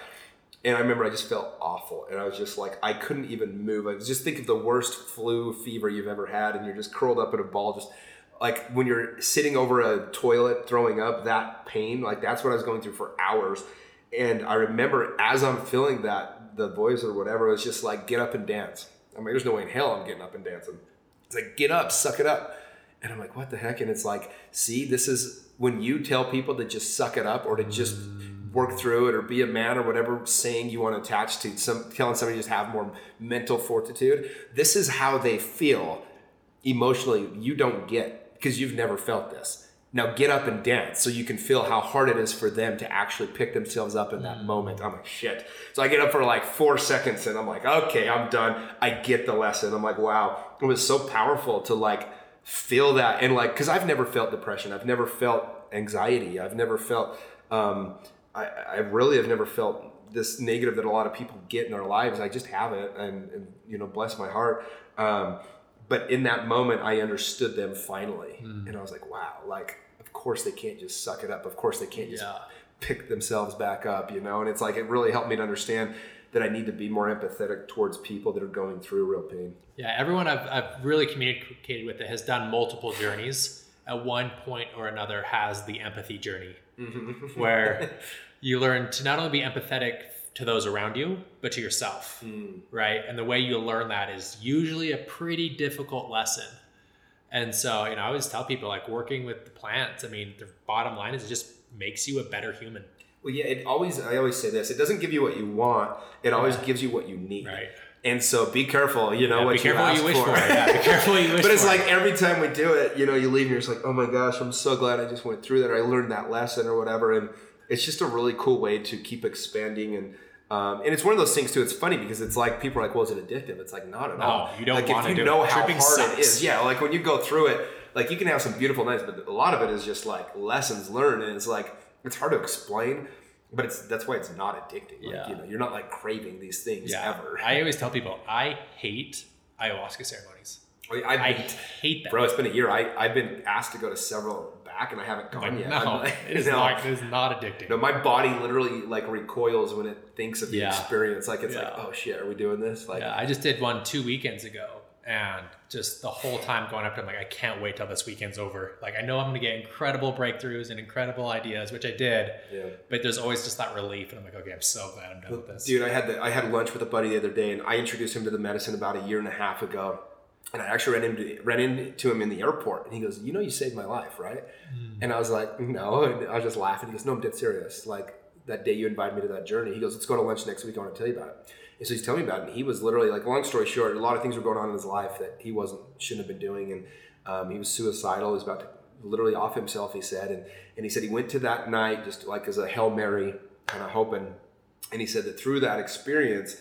And I remember I just felt awful, and I was just like I couldn't even move. I was just think of the worst flu fever you've ever had, and you're just curled up in a ball, just like when you're sitting over a toilet throwing up. That pain, like that's what I was going through for hours. And I remember as I'm feeling that, the voice or whatever was just like, "Get up and dance." I'm like, "There's no way in hell I'm getting up and dancing." It's like, "Get up, suck it up." And I'm like, what the heck? And it's like, see, this is when you tell people to just suck it up or to just work through it or be a man or whatever saying you want to attach to some telling somebody just have more mental fortitude. This is how they feel emotionally. You don't get because you've never felt this. Now get up and dance so you can feel how hard it is for them to actually pick themselves up in that moment. I'm like, shit. So I get up for like four seconds and I'm like, okay, I'm done. I get the lesson. I'm like, wow. It was so powerful to like feel that and like, cause I've never felt depression. I've never felt anxiety. I've never felt, um, I, I really have never felt this negative that a lot of people get in their lives. I just haven't. And, and you know, bless my heart. Um, but in that moment i understood them finally.
Hmm.
and i was like wow like of course they can't just suck it up. Of course they can't just
Yeah.
pick themselves back up you know? And it's like it really helped me to understand that i need to be more empathetic towards people that are going through real pain.
Yeah, everyone I've, I've really communicated with that has done multiple journeys at one point or another has the empathy journey. <laughs> Where you learn to not only be empathetic to those around you, but to yourself, hmm. right? And the way you learn that is usually a pretty difficult lesson. And so, you know, I always tell people like working with the plants, I mean, the bottom line is it just makes you a better human,
well yeah it always i always say this it doesn't give you what you want it always gives you what you need
right?
and so be careful you know
Yeah,
what
be careful
you
you wish
for,
for. Yeah, be careful what you <laughs> wish
but it's
for.
like every time we do it, you know, you leave and you're just like, oh my gosh, I'm so glad I just went through that. Or I learned that lesson or whatever. And it's just a really cool way to keep expanding. And um, and it's one of those things too. It's funny because it's like people are like, well, is it addictive? It's like not at
No,
all.
you don't
like
wanna
if
do
you know
it.
how
Tripping
hard it
sucks.
is. Yeah, like when you go through it, like you can have some beautiful nights, but a lot of it is just like lessons learned, and it's like it's hard to explain. But it's that's why it's not addicting. Like,
Yeah.
you know, you're not like craving these things
yeah.
ever.
I always tell people I hate ayahuasca ceremonies.
I've
I hate them.
Bro, it's been a year. I, I've been asked to go to several back and I haven't gone
Like,
yet.
no,
like,
it is <laughs>
no.
not. It is not addicting.
No, my body literally like recoils when it thinks of the
Yeah.
experience. Like it's
Yeah.
like, oh shit, are we doing this? Like,
yeah, I just did one two weekends ago, and just the whole time going up to, I'm like, I can't wait till this weekend's over. Like, I know I'm gonna get incredible breakthroughs and incredible ideas, which I did.
yeah.
But there's always just that relief, and I'm like, okay, I'm so glad I'm done with this.
Dude, I had the, I had lunch with a buddy the other day, and I introduced him to the medicine about a year and a half ago. And I actually ran into ran into him in the airport, and he goes, "You know, you saved my life, right?" And I was like, "No," and I was just laughing. He goes, "No, I'm dead serious. Like that day you invited me to that journey." He goes, "Let's go to lunch next week. I want to tell you about it." And so he's telling me about it. And he was literally like, long story short, a lot of things were going on in his life that he wasn't shouldn't have been doing, and um, he was suicidal. He was about to literally off himself. He said, and and he said he went to that night just like as a hail mary, kind of hoping. And he said that through that experience,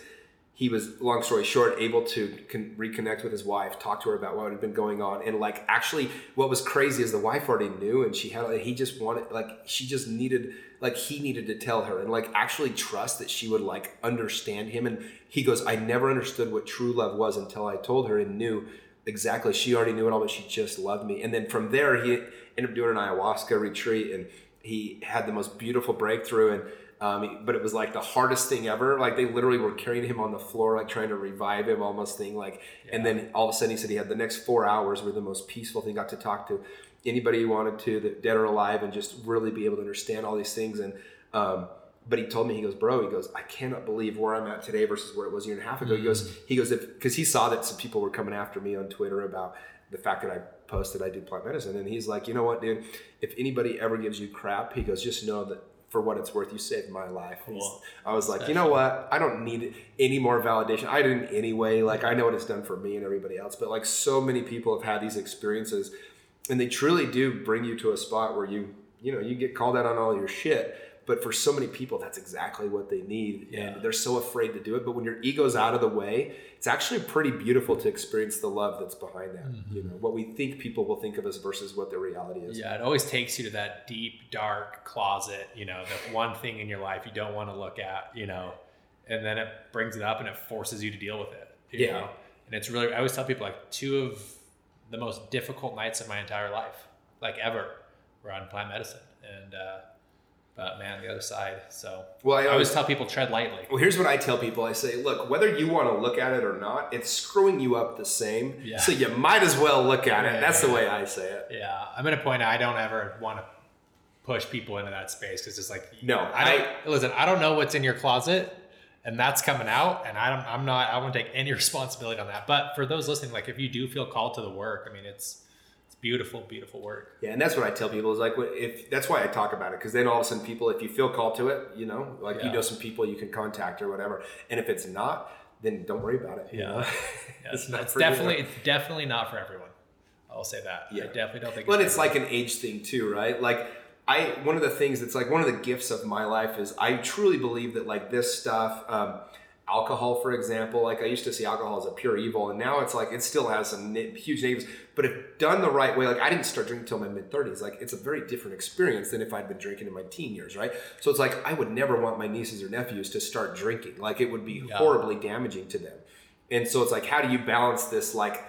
he was, long story short, able to con- reconnect with his wife, talk to her about what had been going on, and like actually, what was crazy is the wife already knew, and she had, he just wanted, like, she just needed, like, he needed to tell her, and like actually trust that she would like understand him. And he goes, I never understood what true love was until I told her and knew exactly. She already knew it all, but she just loved me. And then from there, he ended up doing an ayahuasca retreat, and he had the most beautiful breakthrough and. Um, but it was like the hardest thing ever. Like they literally were carrying him on the floor, like trying to revive him, almost thing. Like, and then all of a sudden he said he had the next four hours were the most peaceful thing. Got to talk to anybody he wanted to, that dead or alive, and just really be able to understand all these things. And um, but he told me, he goes, bro, he goes, I cannot believe where I'm at today versus where it was a year and a half ago. He goes, he goes, if because he saw that some people were coming after me on Twitter about the fact that I posted I do plant medicine, and he's like, you know what, dude, if anybody ever gives you crap, he goes, just know that for what it's worth, you saved my life.
Cool.
I was like, you know what? I don't need any more validation. I didn't anyway. Like, I know what it's done for me and everybody else, but like, so many people have had these experiences, and they truly do bring you to a spot where you, you know, you get called out on all your shit. But for so many people, that's exactly what they need,
Yeah.
and they're so afraid to do it. But when your ego's out of the way, it's actually pretty beautiful to experience the love that's behind that. You know, what we think people will think of us versus what the reality is.
Yeah, it always takes you to that deep, dark closet, you know, that one thing in your life you don't want to look at, you know, and then it brings it up and it forces you to deal with it. you
Yeah.
know? And it's really, I always tell people like two of the most difficult nights of my entire life, like ever, were on plant medicine. And, uh, but man, the other side. So
Well, I
I always
always
tell people tread lightly.
Well, here's what I tell people. I say, look, whether you want to look at it or not, it's screwing you up the same.
Yeah.
So you might as well look at it.
Yeah,
That's the
yeah.
way I say it.
Yeah, I'm at a point I don't ever want to push people into that space because it's like
No,
I don't listen. I don't know what's in your closet, and that's coming out, and I don't, I'm not. I won't take any <laughs> responsibility on that. But for those listening, like if you do feel called to the work, I mean, it's beautiful, beautiful work.
Yeah, and that's what I tell people is like, if that's why I talk about it because then all of a sudden people, if you feel called to it, you know, like you know some people you can contact or whatever, and if it's not, then don't worry about it.
Yeah. Yeah, <laughs> it's,
not
it's
you.
definitely it's definitely not for everyone. I'll say that.
Yeah.
I definitely don't think.
But
for
it's like an age thing too, right? Like I one of the things that's like one of the gifts of my life is I truly believe that like this stuff, um, alcohol, for example, like I used to see alcohol as a pure evil, and now it's like it still has some huge negatives. But if done the right way, like I didn't start drinking until my mid thirties. Like it's a very different experience than if I'd been drinking in my teen years, right? So it's like I would never want my nieces or nephews to start drinking. Like it would be
Yeah.
horribly damaging to them. And so it's like, how do you balance this? Like,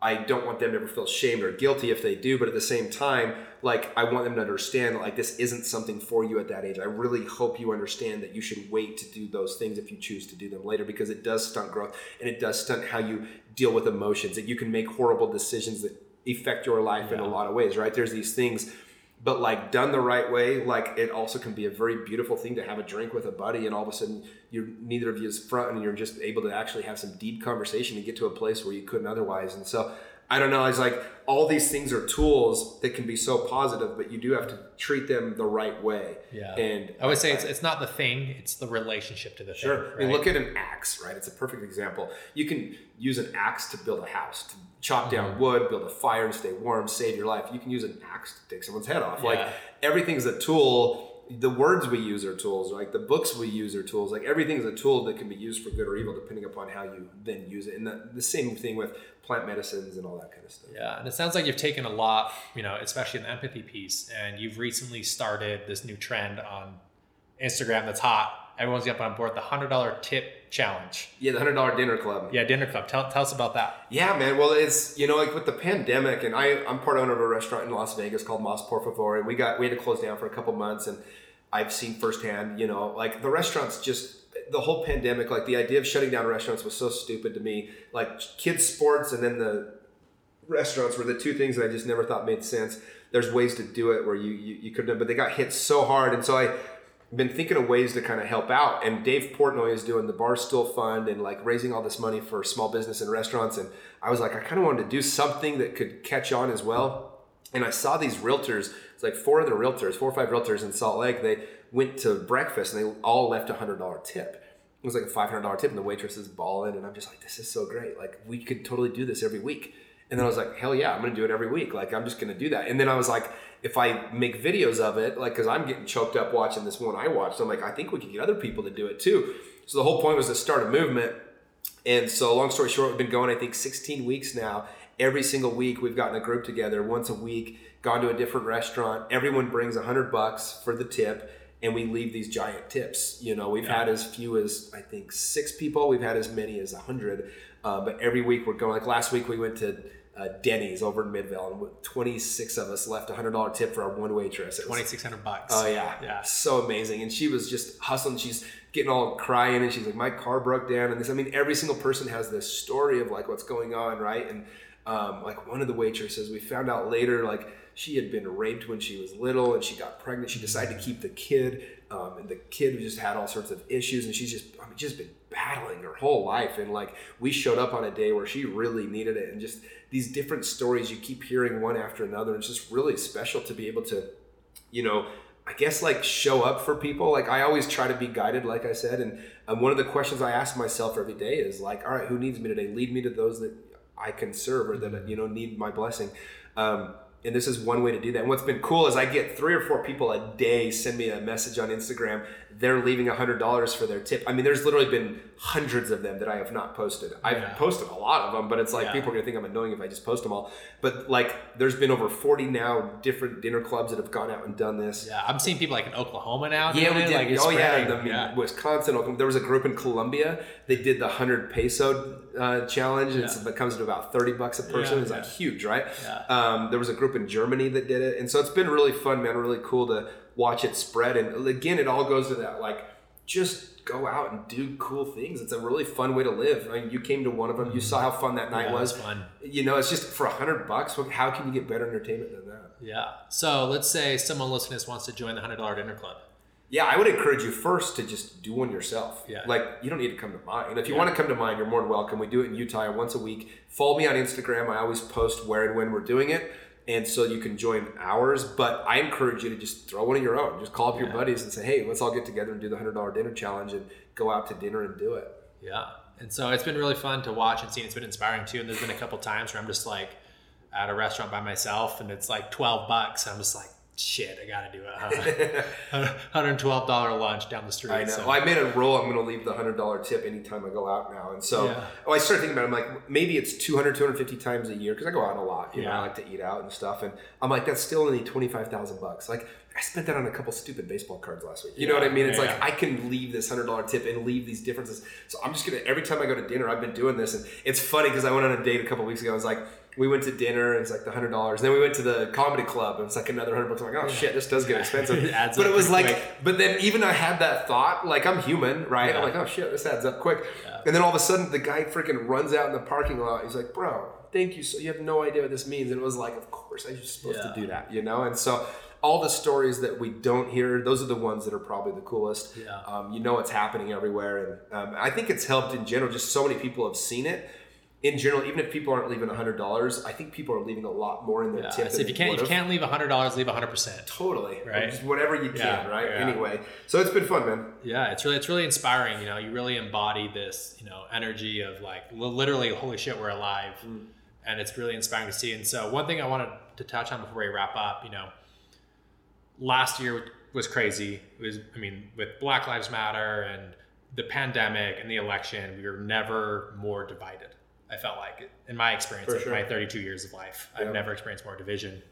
I don't want them to ever feel shamed or guilty if they do, but at the same time, like I want them to understand that like this isn't something for you at that age. I really hope you understand that you should wait to do those things if you choose to do them later because it does stunt growth and it does stunt how you deal with emotions. That you can make horrible decisions that affect your life in a lot of ways, right? There's these things but like done the right way, like it also can be a very beautiful thing to have a drink with a buddy, and all of a sudden you're neither of you is front, and you're just able to actually have some deep conversation and get to a place where you couldn't otherwise. And so I don't know, it's like all these things are tools that can be so positive, but you do have to treat them the right way.
yeah.
and
I would say it's it's not the thing; it's the relationship to the
Sure.
thing.
I mean, look at an axe, right? It's a perfect example. You can use an axe to build a house, to chop down
Mm-hmm.
wood, build a fire and stay warm, save your life. You can use an axe to take someone's head off. Like
Yeah.
everything's a tool. The words we use are tools, like the books we use are tools. Like everything is a tool that can be used for good or evil depending upon how you then use it. And the, the same thing with plant medicines and all that kind of stuff.
Yeah, and it sounds like you've taken a lot, you know, especially in the empathy piece, and you've recently started this new trend on Instagram that's hot. Everyone's got on board the hundred dollar tip challenge.
Yeah, the hundred dollar dinner club.
Yeah, dinner club. Tell, tell us about that.
Yeah, man. Well, it's you know like with the pandemic, and I I'm part owner of a restaurant in Las Vegas called Mas Por Favor, and we got we had to close down for a couple months, and I've seen firsthand, you know, like the restaurants just the whole pandemic, like the idea of shutting down restaurants was so stupid to me. Like kids sports, and then the restaurants were the two things that I just never thought made sense. There's ways to do it where you you, you couldn't, have, but they got hit so hard, and so I been thinking of ways to kind of help out. And Dave Portnoy is doing the Barstool Fund and like raising all this money for small business and restaurants. And I was like, I kind of wanted to do something that could catch on as well. And I saw these realtors. It's like four other realtors, four or five realtors in Salt Lake. They went to breakfast and they all left a hundred dollar tip. It was like a five hundred dollar tip, and the waitress is balling. And I'm just like, this is so great. Like we could totally do this every week. And then I was like, hell yeah, I'm gonna do it every week. Like I'm just gonna do that. And then I was like, if I make videos of it, like, cause I'm getting choked up watching this one I watched. I'm like, I think we could get other people to do it too. So the whole point was to start a movement. And so, long story short, we've been going, I think, 16 weeks now. Every single week, we've gotten a group together once a week, gone to a different restaurant. Everyone brings a hundred bucks for the tip, and we leave these giant tips. You know, we've had as few as I think six people. We've had as many as a hundred. Uh, but every week we're going. Like last week, we went to uh, Denny's over in Midvale, and 26 of us left a hundred dollar tip for our one waitress. It was-
Twenty six hundred bucks.
Oh yeah,
Yeah.
so amazing. And she was just hustling. She's getting all crying, and she's like, "My car broke down." And this, I mean, every single person has this story of like what's going on, right? And um, like one of the waitresses, we found out later, like she had been raped when she was little, and she got pregnant. She decided to keep the kid, um, and the kid just had all sorts of issues, and she's just, I mean, just been battling her whole life. And like we showed up on a day where she really needed it, and just these different stories you keep hearing one after another. And it's just really special to be able to you know, I guess like show up for people. Like I always try to be guided, like I said. And um, one of the questions I ask myself every day is like, all right, who needs me today? Lead me to those that I can serve or that, you know, need my blessing. Um, and this is one way to do that. And what's been cool is I get three or four people a day send me a message on Instagram. They're leaving a hundred dollars for their tip. I mean, there's literally been hundreds of them that I have not posted. I've
Yeah.
posted a lot of them, but it's like
Yeah.
people are gonna think I'm annoying if I just post them all. But like, there's been over 40 now different dinner clubs that have gone out and done this.
Yeah, I'm seeing people like in Oklahoma now.
Yeah, we did.
Like
oh yeah,
spreading.
I mean,
yeah.
Wisconsin. Oklahoma. There was a group in Colombia. They did the hundred peso uh, challenge. and It's, it comes to about thirty bucks a person.
Yeah,
it's like huge, right?
Yeah.
Um, there was a group in Germany that did it, and so it's been really fun, man. Really cool to watch it spread. And again, it all goes to that like just go out and do cool things. It's a really fun way to live. I mean, you came to one of them. You saw how fun that night.
Yeah,
was.
was fun.
You know, it's just for a hundred bucks. How can you get better entertainment than that?
Yeah. So let's say someone listening to this wants to join the hundred dollar dinner club.
Yeah, I would encourage you first to just do one yourself.
Yeah.
Like you don't need to come to mine. If you
Yeah.
want to come to mine, you're more than welcome. We do it in Utah once a week. Follow me on Instagram. I always post where and when we're doing it. and so you can join ours. But I encourage you to just throw one of your own. Just call up your buddies and say, "Hey, let's all get together and do the hundred dollar dinner challenge and go out to dinner and do it."
Yeah. And so it's been really fun to watch and see. It's been inspiring too. And there's been a couple times where I'm just like at a restaurant by myself and it's like 12 bucks. I'm just like, shit, I got to do it. Huh? <laughs> $112 lunch down the street.
I know.
So.
Well, I made a rule. I'm to leave the hundred dollar tip anytime I go out now. And so,
Yeah.
oh, I started thinking about. It. I'm like, maybe it's 200, 250 times a year because I go out a lot. You know,
Yeah.
I like to eat out and stuff. And I'm like, that's still only twenty five thousand bucks. Like, I spent that on a couple stupid baseball cards last week. You know what I mean? It's
Yeah,
like
yeah.
I can leave this hundred dollar tip and leave these differences. So I'm just gonna every time I go to dinner, I've been doing this, and it's funny because I went on a date a couple weeks ago. I was like. We went to dinner and it's like the hundred dollars. Then we went to the comedy club and it's like another hundred bucks. I'm like, oh shit, this does get expensive. <laughs>
It adds
but it was like,
quick.
but then even I had that thought, like I'm human, right? I'm like, oh shit, this adds up quick. And then all of a sudden, the guy freaking runs out in the parking lot. He's like, bro, thank you. So you have no idea what this means. And it was like, of course, I was supposed
Yeah.
to do that, you know? And so all the stories that we don't hear, those are the ones that are probably the coolest.
Yeah.
Um, you know what's happening everywhere. And um, I think it's helped in general. Just so many people have seen it. In general, even if people aren't leaving $100, I think people are leaving a lot more in their
Yeah.
tip.
So if you can't, if you can't leave $100, leave 100%.
Totally.
Right.
Just whatever you can,
Yeah,
right?
yeah.
Anyway. So it's been fun, man.
Yeah, it's really it's really inspiring. You know, you really embody this you know energy of like literally, holy shit, we're alive, mm. and it's really inspiring to see. And so, one thing I wanted to touch on before we wrap up, you know, last year was crazy. It was, I mean, with Black Lives Matter and the pandemic and the election, we were never more divided. I felt like, in my experience, of
sure.
my 32 years of life,
Yeah.
I've never experienced more division.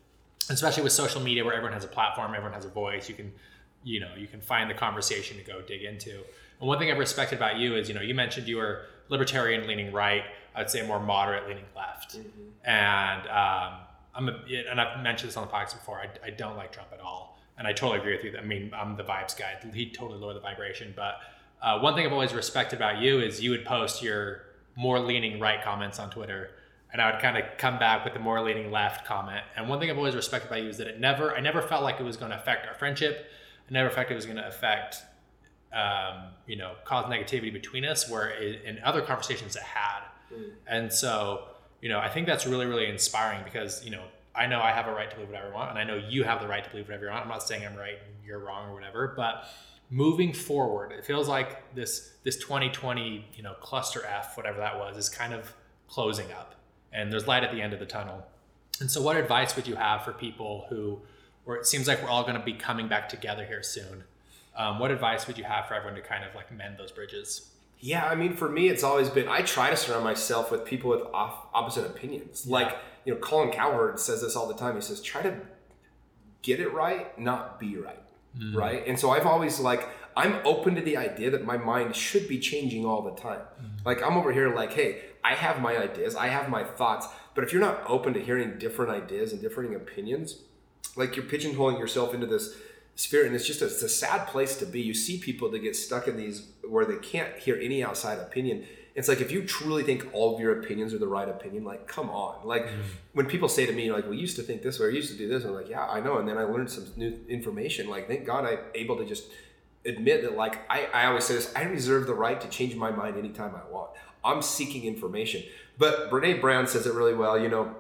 Especially with social media where everyone has a platform everyone has a voice you can you know you can find the conversation to go dig into. And one thing i've respected about you is you know you mentioned you were libertarian leaning right i'd say more moderate leaning left. And um, i'm a, and i've mentioned this on the podcast before I, I don't like trump at all. And i totally agree with you i mean i'm the vibes guy. He totally lowered the vibration. But uh, one thing i've always respected about you is you would post your more leaning right comments on twitter and I would kind of come back with the more leaning left comment. And one thing I've always respected about you is that it never, I never felt like it was going to affect our friendship. I never felt it was going to affect, um, you know, cause negativity between us. Where it, in other conversations it had, and so you know, I think that's really, really inspiring because you know, I know I have a right to believe whatever I want, and I know you have the right to believe whatever you want. I'm not saying I'm right and you're wrong or whatever, but moving forward, it feels like this this 2020, you know, cluster F, whatever that was, is kind of closing up and there's light at the end of the tunnel. And so, what advice would you have for people who, or it seems like we're all going to be coming back together here soon? Um, what advice would you have for everyone to kind of like mend those bridges?
Yeah, I mean, for me, it's always been I try to surround myself with people with off, opposite opinions. Like, you know, Colin Cowherd says this all the time. He says, try to get it right, not be right. Mm-hmm. Right. And so I've always like, I'm open to the idea that my mind should be changing all the time. Mm-hmm. Like, I'm over here like, hey, I have my ideas, I have my thoughts, but if you're not open to hearing different ideas and differing opinions, like you're pigeonholing yourself into this sphere and it's just a, it's a sad place to be you see people that get stuck in these where they can't hear any outside opinion it's like if you truly think all of your opinions are the right opinion like come on. Like mm. when people say to me like we used to think this way or used to do this i'm like yeah i know. And then i learned some new information. Like thank god i'm able to just admit that like I, I always say this i reserve the right to change my mind anytime i want. I'm seeking information. But brene brown says it really well you know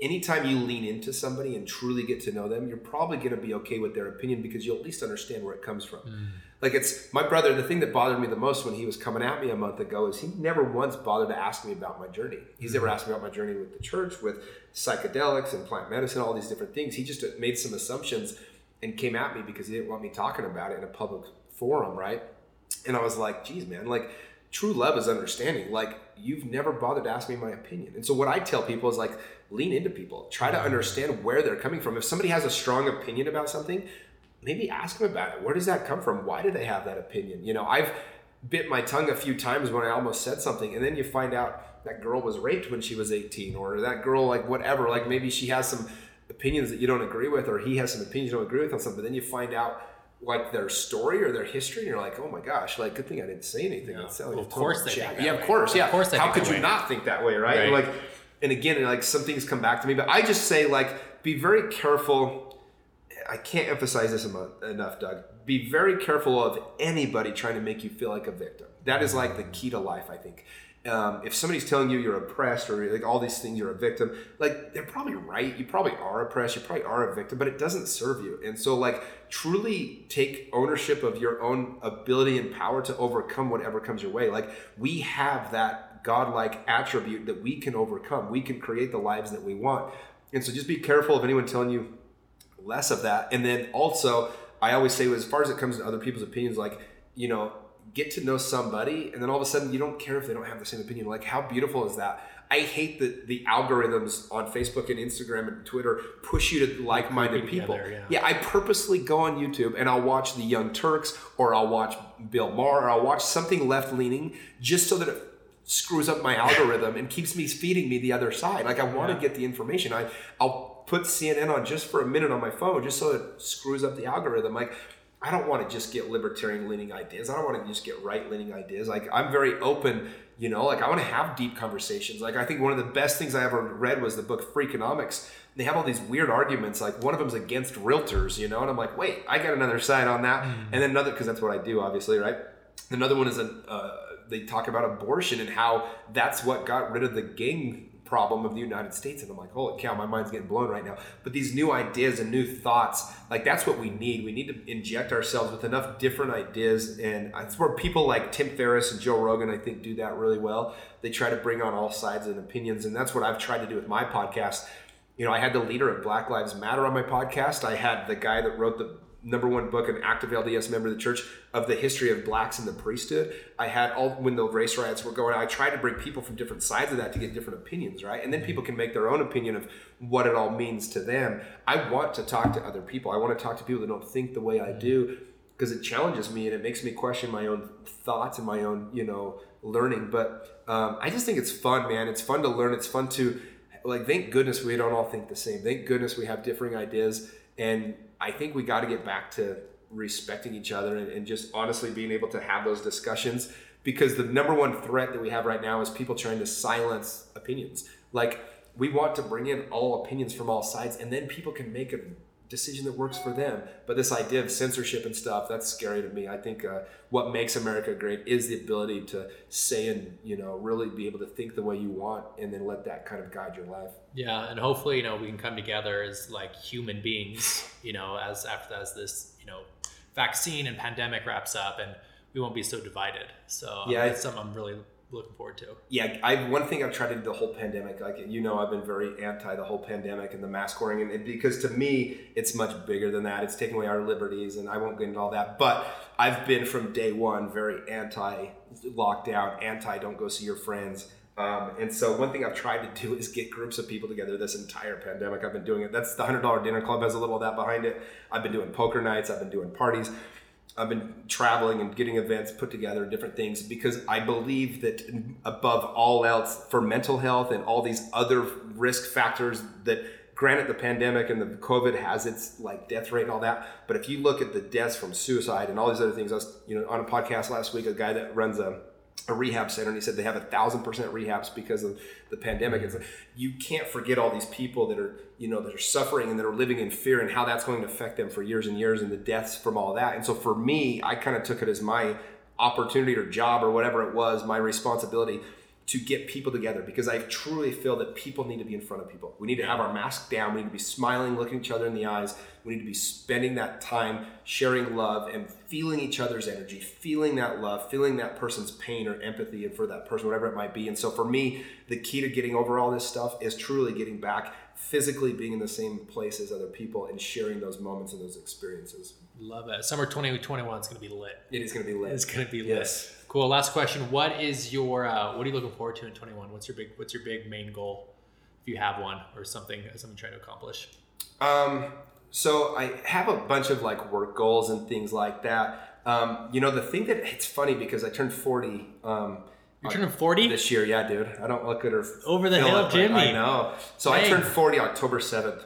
anytime you lean into somebody and truly get to know them, you're probably going to be okay with their opinion because you'll at least understand where it comes from. Mm. Like it's my brother, the thing that bothered me the most when he was coming at me a month ago is he never once bothered to ask me about my journey. He's never mm-hmm. asked me about my journey with the church, with psychedelics and plant medicine, all these different things. He just uh, made some assumptions and came at me because he didn't want me talking about it in a public forum, right? And I was like, geez, man, like true love is understanding. Like you've never bothered to ask me my opinion. And so what I tell people is like lean into people. Try to mm-hmm. understand where they're coming from. If somebody has a strong opinion about something, maybe ask them about it. Where does that come from? Why do they have that opinion? You know, I've bit my tongue a few times when I almost said something and then you find out that girl was raped when she was 18 or that girl like whatever, like maybe she has some opinions that you don't agree with or he has some opinions you don't agree with on something. But then you find out like their story or their history, and you're like, oh my gosh, like good thing I didn't say anything.
Yeah. Well, of course they think
Yeah, of course. Yeah.
Of course they
How could you
way.
not think that way, right?
Right.
Like, and again, like some things come back to me, but I just say like, be very careful. I can't emphasize this enough, Doug. Be very careful of anybody trying to make you feel like a victim. That is like the key to life, I think. um, if somebody's telling you you're oppressed or like all these things, you're a victim, like they're probably right. You probably are oppressed. You probably are a victim, but it doesn't serve you. And so, like, truly take ownership of your own ability and power to overcome whatever comes your way. Like, we have that godlike attribute that we can overcome. We can create the lives that we want. And so, just be careful of anyone telling you less of that. And then also, I always say, as far as it comes to other people's opinions, like, you know, get to know somebody and then all of a sudden you don't care if they don't have the same opinion like how beautiful is that i hate that the algorithms on facebook and instagram and twitter push you to like-minded people
together,
yeah. i purposely go on youtube and i'll watch the young turks or i'll watch bill maher or i'll watch something left-leaning just so that it screws up my algorithm and keeps me feeding me the other side like i want to
Yeah.
get the information i i'll put cnn on just for a minute on my phone just so it screws up the algorithm like I don't want to just get libertarian leaning ideas. I don't want to just get right leaning ideas. Like I'm very open, you know, like I want to have deep conversations. Like I think one of the best things I ever read was the book Freakonomics. They have all these weird arguments. Like one of them's against realtors, you know, and I'm like, wait, I got another side on that. And then another, because that's what I do, obviously, right? Another one is a, uh, they talk about abortion and how that's what got rid of the gang problem of the United States. And I'm like, holy cow, my mind's getting blown right now. But these new ideas and new thoughts, like that's what we need. We need to inject ourselves with enough different ideas. And that's where people like Tim Ferriss and Joe Rogan, I think, do that really well. They try to bring on all sides and opinions. And that's what I've tried to do with my podcast. You know, I had the leader of Black Lives Matter on my podcast. I had the guy that wrote the number one book, an active LDS member of the church, of the history of blacks in the priesthood. I had all when the race riots were going. I tried to bring people from different sides of that to get different opinions, right? And then people can make their own opinion of what it all means to them. I want to talk to other people. I want to talk to people that don't think the way I do because it challenges me and it makes me question my own thoughts and my own, you know, learning. But um, I just think it's fun, man. It's fun to learn. It's fun to like. Thank goodness we don't all think the same. Thank goodness we have differing ideas and I think we got to get back to respecting each other and, and, just honestly being able to have those discussions because the number one threat that we have right now is people trying to silence opinions. Like we want to bring in all opinions from all sides and then people can make a decision that works for them. But this idea of censorship and stuff, that's scary to me. I think uh, what makes America great is the ability to say and, you know, really be able to think the way you want and then let that kind of guide your life.
Yeah, and hopefully, you know, we can come together as like human beings, you know, as after as this, you know, vaccine and pandemic wraps up, and we won't be so divided. So
Yeah,
yeah, it's something I'm really looking forward to.
Yeah, I one thing I've tried to do the whole pandemic, like you know, I've been very anti the whole pandemic and the mask wearing, and, and because to me, it's much bigger than that. It's taking away our liberties, and I won't get into all that. But I've been from day one very anti lockdown, anti don't go see your friends. Um, and so one thing I've tried to do is get groups of people together this entire pandemic. I've been doing it. That's the hundred dollar dinner club has a little of that behind it. I've been doing poker nights. I've been doing parties. I've been traveling and getting events put together, different things, because I believe that above all else, for mental health and all these other risk factors that granted the pandemic and the COVID has its like death rate and all that, but if you look at the deaths from suicide and all these other things, I was you know on a podcast last week, a guy that runs a a rehab center and he said they have a thousand percent rehabs because of the pandemic. Mm-hmm. It's like you can't forget all these people that are you know that are suffering and that are living in fear and how that's going to affect them for years and years and the deaths from all that and so for me i kind of took it as my opportunity or job or whatever it was my responsibility to get people together because I truly feel that people need to be in front of people. We need to have our mask down. We need to be smiling, looking each other in the eyes. We need to be spending that time sharing love and feeling each other's energy, feeling that love, feeling that person's pain or empathy and for that person, whatever it might be. And so for me, the key to getting over all this stuff is truly getting back physically being in the same place as other people and sharing those moments and those experiences.
Love it. Summer 2021 is going to be lit.
It is going to be lit.
It's going to be lit.
Yes.
Cool. Last question. What is your uh, what are you looking forward to in 21? What's your big what's your big main goal if you have one or something something you're trying to accomplish?
Um, so I have a bunch of like work goals and things like that. Um, you know, the thing that it's funny because I turned 40 um,
You're turning 40?
this year. Yeah, dude. I don't look at her.
Over the hill,
it,
Jimmy.
I know. So I turned 40 October 7th.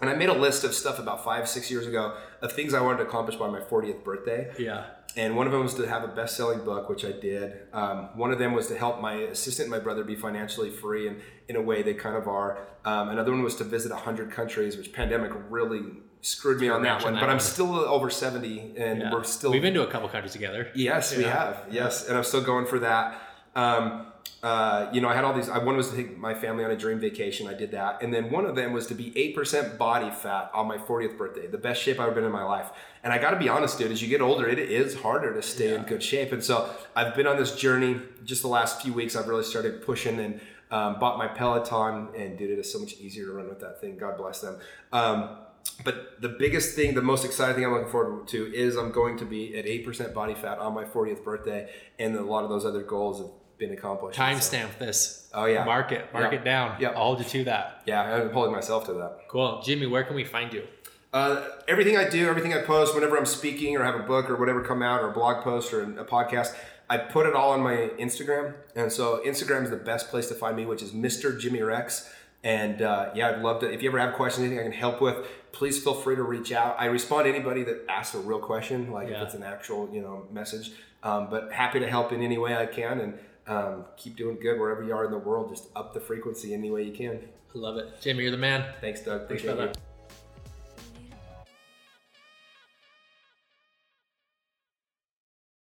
And I made a list of stuff about five, six years ago of things I wanted to accomplish by my 40th birthday.
Yeah.
And one of them was to have a best selling book, which I did. Um, one of them was to help my assistant and my brother be financially free, and in a way they kind of are. Um, another one was to visit 100 countries, which pandemic really screwed me on that one.
that
But I'm still over 70, and
yeah.
we're still.
We've been to a couple countries together.
Yes, we have. Yes, and I'm still going for that. Um, uh, you know, I had all these. I one was to take my family on a dream vacation. I did that, and then one of them was to be eight percent body fat on my 40th birthday, the best shape I've ever been in my life. And I got to be honest, dude. As you get older, it is harder to stay in good shape. And so I've been on this journey. Just the last few weeks, I've really started pushing and um, bought my Peloton, and dude, it is so much easier to run with that thing. God bless them. Um, but the biggest thing, the most exciting thing I'm looking forward to is I'm going to be at 8% body fat on my 40th birthday, and a lot of those other goals have been accomplished. So-
Timestamp this.
Oh, yeah.
Mark it. Mark
Yeah.
it down.
Yeah.
I'll hold you to that.
Yeah, I'm holding myself to that.
Cool. Jimmy, where can we find you?
Uh, everything I do, everything I post, whenever I'm speaking or have a book or whatever come out or a blog post or a podcast, I put it all on my Instagram. And so Instagram is the best place to find me, which is Mr. Jimmy Rex. And uh, yeah, I'd love to. If you ever have questions, anything I can help with, please feel free to reach out. I respond to anybody that asks a real question, like
Yeah.
if it's an actual, you know, message. Um, but happy to help in any way I can, and um, keep doing good wherever you are in the world. Just up the frequency any way you can.
I love it. Jamie, you're the man.
Thanks, Doug.
Thanks,
Appreciate
brother.
you.